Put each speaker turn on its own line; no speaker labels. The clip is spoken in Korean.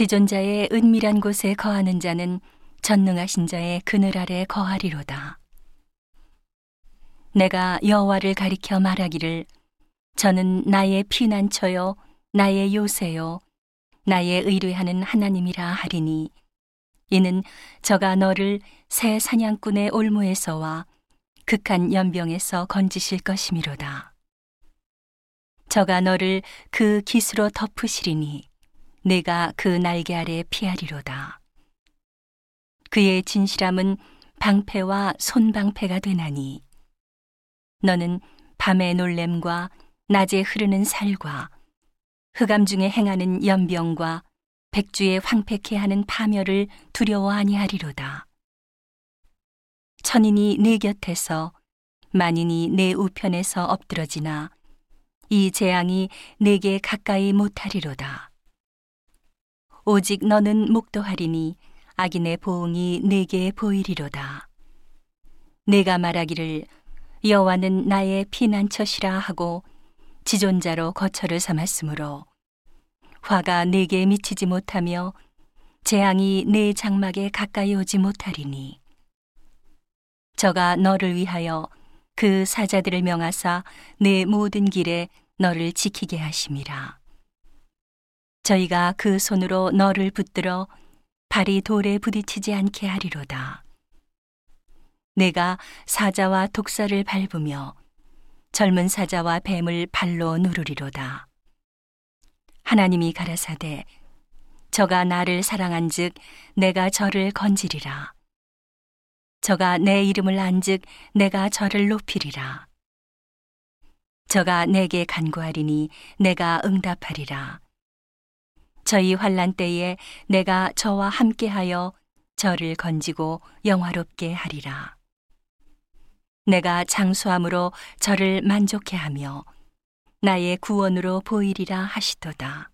지존자의 은밀한 곳에 거하는 자는 전능하신 자의 그늘 아래 거하리로다. 내가 여호와를 가리켜 말하기를 저는 나의 피난처요 나의 요새요 나의 의뢰하는 하나님이라 하리니 이는 저가 너를 새 사냥꾼의 올무에서와 극한 연병에서 건지실 것이미로다. 저가 너를 그 기수로 덮으시리니 내가 그 날개 아래 피하리로다. 그의 진실함은 방패와 손방패가 되나니 너는 밤의 놀램과 낮에 흐르는 살과 흑암 중에 행하는 연병과 백주에 황폐케 하는 파멸을 두려워 아니하리로다. 천인이 내 곁에서 만인이 내 우편에서 엎드러지나 이 재앙이 내게 가까이 못하리로다. 오직 너는 목도하리니 악인의 보응이 내게 보이리로다. 내가 말하기를 여호와는 나의 피난처시라 하고 지존자로 거처를 삼았으므로 화가 내게 미치지 못하며 재앙이 내 장막에 가까이 오지 못하리니 저가 너를 위하여 그 사자들을 명하사 내 모든 길에 너를 지키게 하심이라 저희가 그 손으로 너를 붙들어 발이 돌에 부딪히지 않게 하리로다 내가 사자와 독사를 밟으며 젊은 사자와 뱀을 발로 누르리로다. 하나님이 가라사대 저가 나를 사랑한즉 내가 저를 건지리라. 저가 내 이름을 안즉 내가 저를 높이리라. 저가 내게 간구하리니 내가 응답하리라. 저희 환란 때에 내가 저와 함께하여 저를 건지고 영화롭게 하리라. 내가 장수함으로 저를 만족해 하며 나의 구원으로 보이리라 하시도다.